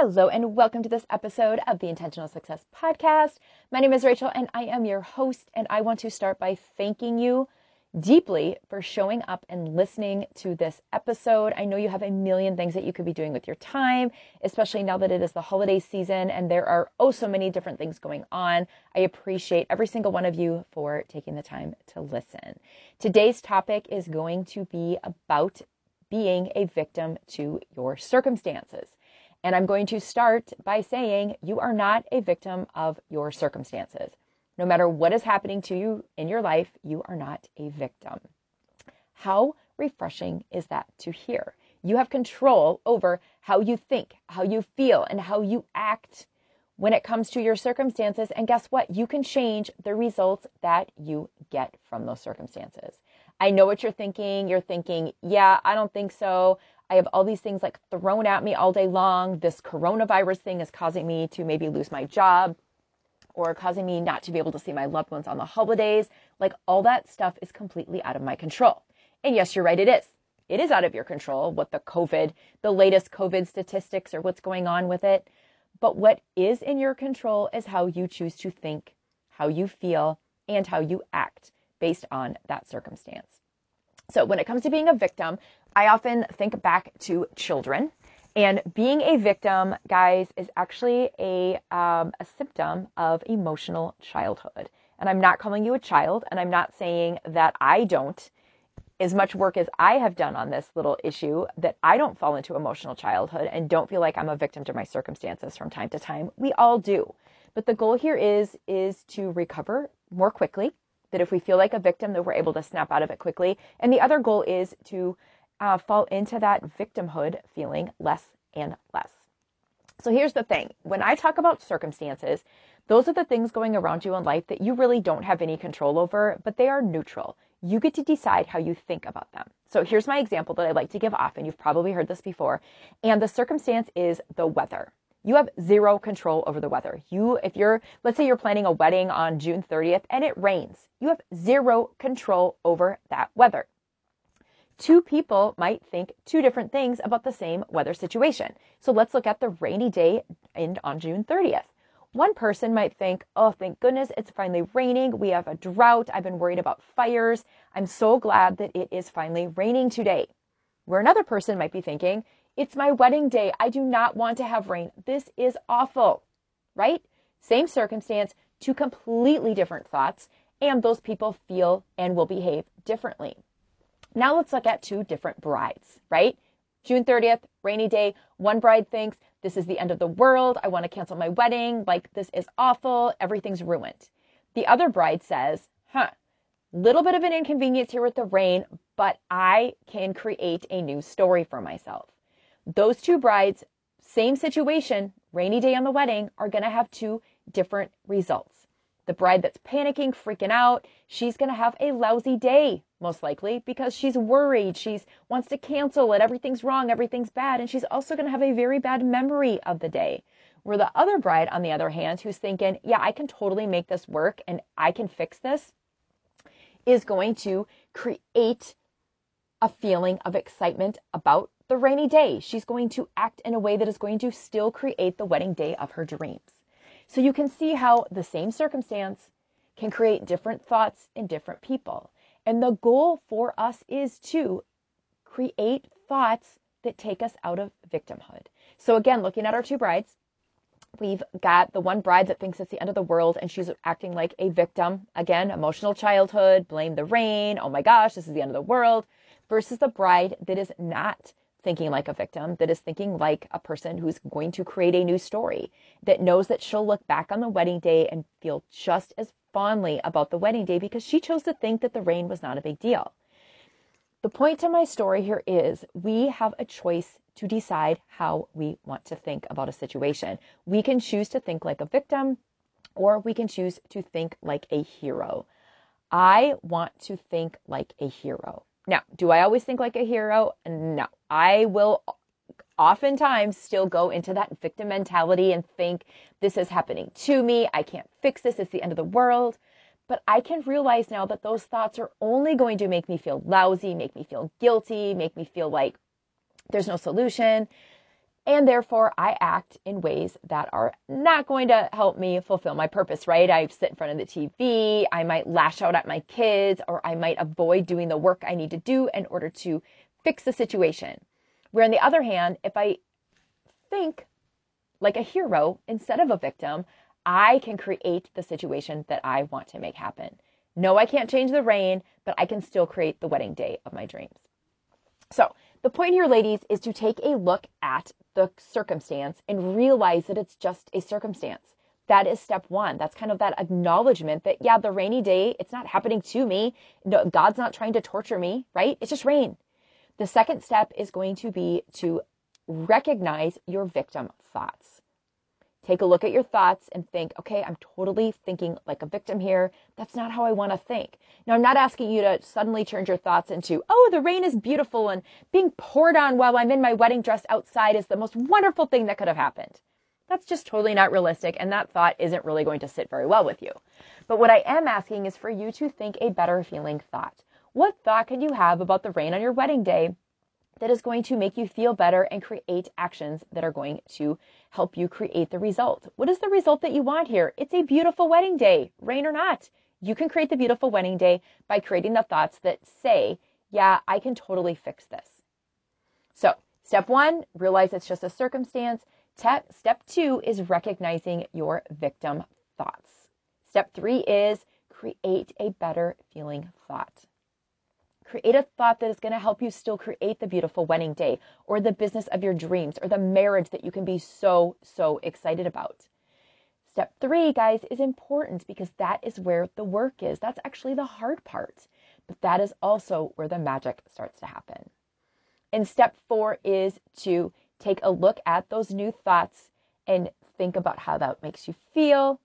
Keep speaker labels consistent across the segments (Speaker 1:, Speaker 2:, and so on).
Speaker 1: Hello, and welcome to this episode of the Intentional Success Podcast. My name is Rachael, and I am your host. And I want to start by thanking you deeply for showing up and listening to this episode. I know you have a million things that you could be doing with your time, especially now that it is the holiday season and there are oh so many different things going on. I appreciate every single one of you for taking the time to listen. Today's topic is going to be about being a victim to your circumstances. And I'm going to start by saying you are not a victim of your circumstances. No matter what is happening to you in your life, you are not a victim. How refreshing is that to hear? You have control over how you think, how you feel, and how you act when it comes to your circumstances. And guess what? You can change the results that you get from those circumstances. I know what you're thinking. You're thinking, yeah, I don't think so. I have all these things like thrown at me all day long. This coronavirus thing is causing me to maybe lose my job or causing me not to be able to see my loved ones on the holidays. Like all that stuff is completely out of my control. And yes, you're right, it is. It is out of your control what the COVID, the latest COVID statistics or what's going on with it. But what is in your control is how you choose to think, how you feel, and how you act based on that circumstance. So when it comes to being a victim, I often think back to children. And being a victim, guys, is actually a, um, a symptom of emotional childhood. And I'm not calling you a child, and I'm not saying that I don't, as much work as I have done on this little issue, that I don't fall into emotional childhood and don't feel like I'm a victim to my circumstances from time to time. We all do. But the goal here is is to recover more quickly. That if we feel like a victim, that we're able to snap out of it quickly. And the other goal is to uh, fall into that victimhood feeling less and less. So here's the thing when I talk about circumstances, those are the things going around you in life that you really don't have any control over, but they are neutral. You get to decide how you think about them. So here's my example that I like to give often. You've probably heard this before. And the circumstance is the weather. You have zero control over the weather. You, if you're, let's say you're planning a wedding on June 30th and it rains, you have zero control over that weather two people might think two different things about the same weather situation. So let's look at the rainy day in, on June 30th. One person might think, oh, thank goodness it's finally raining. We have a drought. I've been worried about fires. I'm so glad that it is finally raining today. Where another person might be thinking, it's my wedding day. I do not want to have rain. This is awful, right? Same circumstance, two completely different thoughts, and those people feel and will behave differently. Now let's look at two different brides, right? June 30th, rainy day. One bride thinks, this is the end of the world. I want to cancel my wedding. Like, this is awful. Everything's ruined. The other bride says, huh, little bit of an inconvenience here with the rain, but I can create a new story for myself. Those two brides, same situation, rainy day on the wedding, are going to have two different results. The bride that's panicking, freaking out, she's going to have a lousy day, most likely, because she's worried. She's wants to cancel it. Everything's wrong. Everything's bad. And she's also going to have a very bad memory of the day. Where the other bride, on the other hand, who's thinking, yeah, I can totally make this work and I can fix this, is going to create a feeling of excitement about the rainy day. She's going to act in a way that is going to still create the wedding day of her dreams. So you can see how the same circumstance can create different thoughts in different people. And the goal for us is to create thoughts that take us out of victimhood. So again, looking at our two brides, we've got the one bride that thinks it's the end of the world and she's acting like a victim. Again, emotional childhood, blame the rain. Oh my gosh, this is the end of the world. Versus the bride that is not thinking like a victim, that is thinking like a person who's going to create a new story, that knows that she'll look back on the wedding day and feel just as fondly about the wedding day because she chose to think that the rain was not a big deal. The point to my story here is we have a choice to decide how we want to think about a situation. We can choose to think like a victim or we can choose to think like a hero. I want to think like a hero. Now, do I always think like a hero? No. I will oftentimes still go into that victim mentality and think this is happening to me. I can't fix this. It's the end of the world. But I can realize now that those thoughts are only going to make me feel lousy, make me feel guilty, make me feel like there's no solution. And therefore, I act in ways that are not going to help me fulfill my purpose, right? I sit in front of the TV. I might lash out at my kids, or I might avoid doing the work I need to do in order to fix the situation. Where, on the other hand, if I think like a hero instead of a victim, I can create the situation that I want to make happen. No, I can't change the rain, but I can still create the wedding day of my dreams. So, the point here, ladies, is to take a look at the circumstance and realize that it's just a circumstance. That is step one. That's kind of that acknowledgement that, yeah, the rainy day, it's not happening to me. No, God's not trying to torture me, right? It's just rain. The second step is going to be to recognize your victim thoughts. Take a look at your thoughts and think, okay, I'm totally thinking like a victim here. That's not how I want to think. Now, I'm not asking you to suddenly turn your thoughts into, oh, the rain is beautiful and being poured on while I'm in my wedding dress outside is the most wonderful thing that could have happened. That's just totally not realistic, and that thought isn't really going to sit very well with you. But what I am asking is for you to think a better feeling thought. What thought can you have about the rain on your wedding day that is going to make you feel better and create actions that are going to help you create the result. What is the result that you want here? It's a beautiful wedding day, rain or not. You can create the beautiful wedding day by creating the thoughts that say, yeah, I can totally fix this. So, step one, realize it's just a circumstance. Step two is recognizing your victim thoughts. Step three is create a better feeling thought. Create a thought that is going to help you still create the beautiful wedding day or the business of your dreams or the marriage that you can be so, so excited about. Step three, guys, is important because that is where the work is. That's actually the hard part, but that is also where the magic starts to happen. And step four is to take a look at those new thoughts and think about how that makes you feel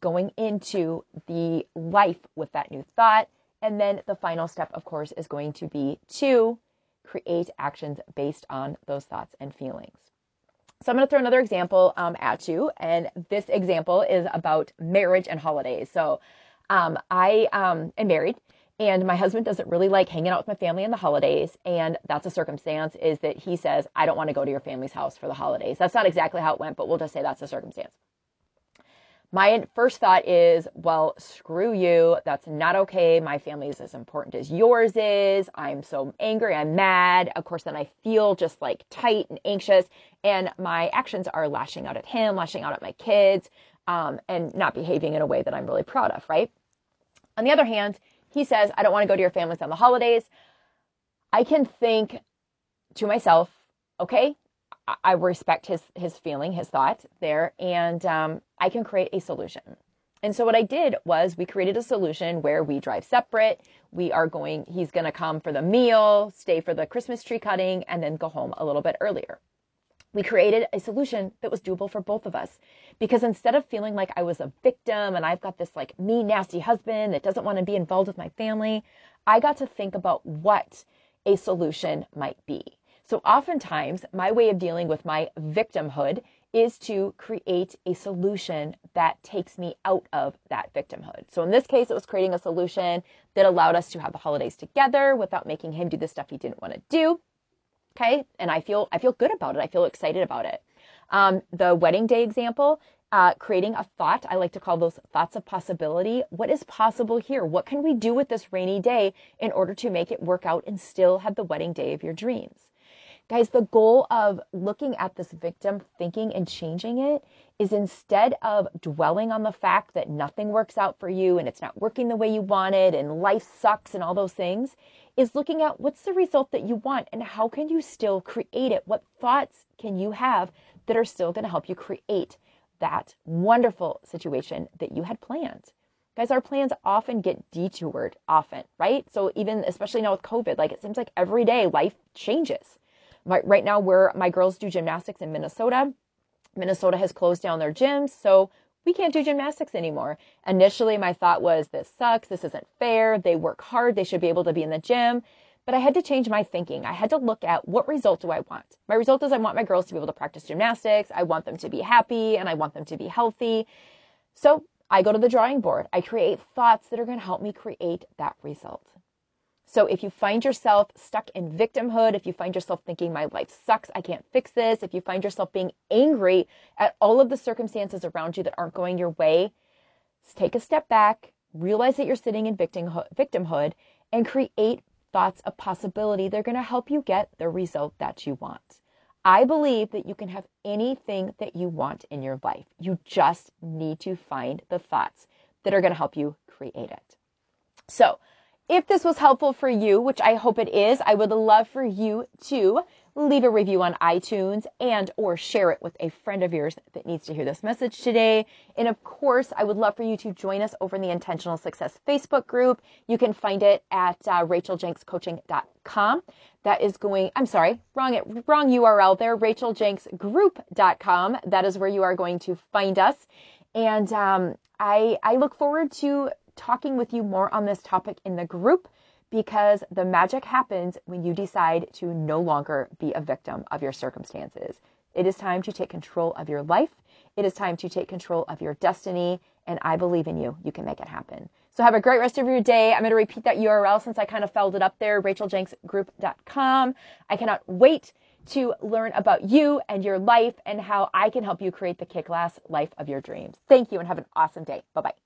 Speaker 1: going into the life with that new thought and then the final step, of course, is going to be to create actions based on those thoughts and feelings. So I'm going to throw another example um, at you, and this example is about marriage and holidays. So um, I um, am married, and my husband doesn't really like hanging out with my family in the holidays, and that's a circumstance. Is that he says I don't want to go to your family's house for the holidays. That's not exactly how it went, but we'll just say that's a circumstance my first thought is, well, screw you. That's not okay. My family is as important as yours is. I'm so angry. I'm mad. Of course, then I feel just like tight and anxious. And my actions are lashing out at him, lashing out at my kids, um, and not behaving in a way that I'm really proud of, right? On the other hand, he says, I don't want to go to your family's on the holidays. I can think to myself, okay, I respect his his feeling, his thought there, and um, I can create a solution. And so what I did was we created a solution where we drive separate. We are going. He's going to come for the meal, stay for the Christmas tree cutting, and then go home a little bit earlier. We created a solution that was doable for both of us because instead of feeling like I was a victim and I've got this like mean, nasty husband that doesn't want to be involved with my family, I got to think about what a solution might be. So oftentimes, my way of dealing with my victimhood is to create a solution that takes me out of that victimhood. So in this case, it was creating a solution that allowed us to have the holidays together without making him do the stuff he didn't want to do. Okay. And I feel, I feel good about it. I feel excited about it. Um, the wedding day example, uh, creating a thought. I like to call those thoughts of possibility. What is possible here? What can we do with this rainy day in order to make it work out and still have the wedding day of your dreams? Guys, the goal of looking at this victim, thinking and changing it is instead of dwelling on the fact that nothing works out for you and it's not working the way you wanted and life sucks and all those things, is looking at what's the result that you want and how can you still create it? What thoughts can you have that are still going to help you create that wonderful situation that you had planned? Guys, our plans often get detoured, often, right? So, even especially now with COVID, like it seems like every day life changes. My, right now, where my girls do gymnastics in Minnesota, Minnesota has closed down their gyms, so we can't do gymnastics anymore. Initially, my thought was, this sucks. This isn't fair. They work hard. They should be able to be in the gym. But I had to change my thinking. I had to look at what result do I want? My result is I want my girls to be able to practice gymnastics. I want them to be happy and I want them to be healthy. So I go to the drawing board. I create thoughts that are going to help me create that result. So if you find yourself stuck in victimhood, if you find yourself thinking my life sucks, I can't fix this, if you find yourself being angry at all of the circumstances around you that aren't going your way, take a step back, realize that you're sitting in victimhood, and create thoughts of possibility. They're going to help you get the result that you want. I believe that you can have anything that you want in your life. You just need to find the thoughts that are going to help you create it. So, if this was helpful for you, which I hope it is, I would love for you to leave a review on iTunes and or share it with a friend of yours that needs to hear this message today. And of course, I would love for you to join us over in the Intentional Success Facebook group. You can find it at uh, rachaeljenckscoaching.com. That is going, I'm sorry, wrong, wrong URL there, rachaeljencksgroup.com. That is where you are going to find us. And um, I, I look forward to talking with you more on this topic in the group because the magic happens when you decide to no longer be a victim of your circumstances. It is time to take control of your life. It is time to take control of your destiny. And I believe in you. You can make it happen. So have a great rest of your day. I'm going to repeat that URL since I kind of felled it up there, rachaeljencksgroup.com. I cannot wait to learn about you and your life and how I can help you create the kick ass life of your dreams. Thank you and have an awesome day. Bye bye.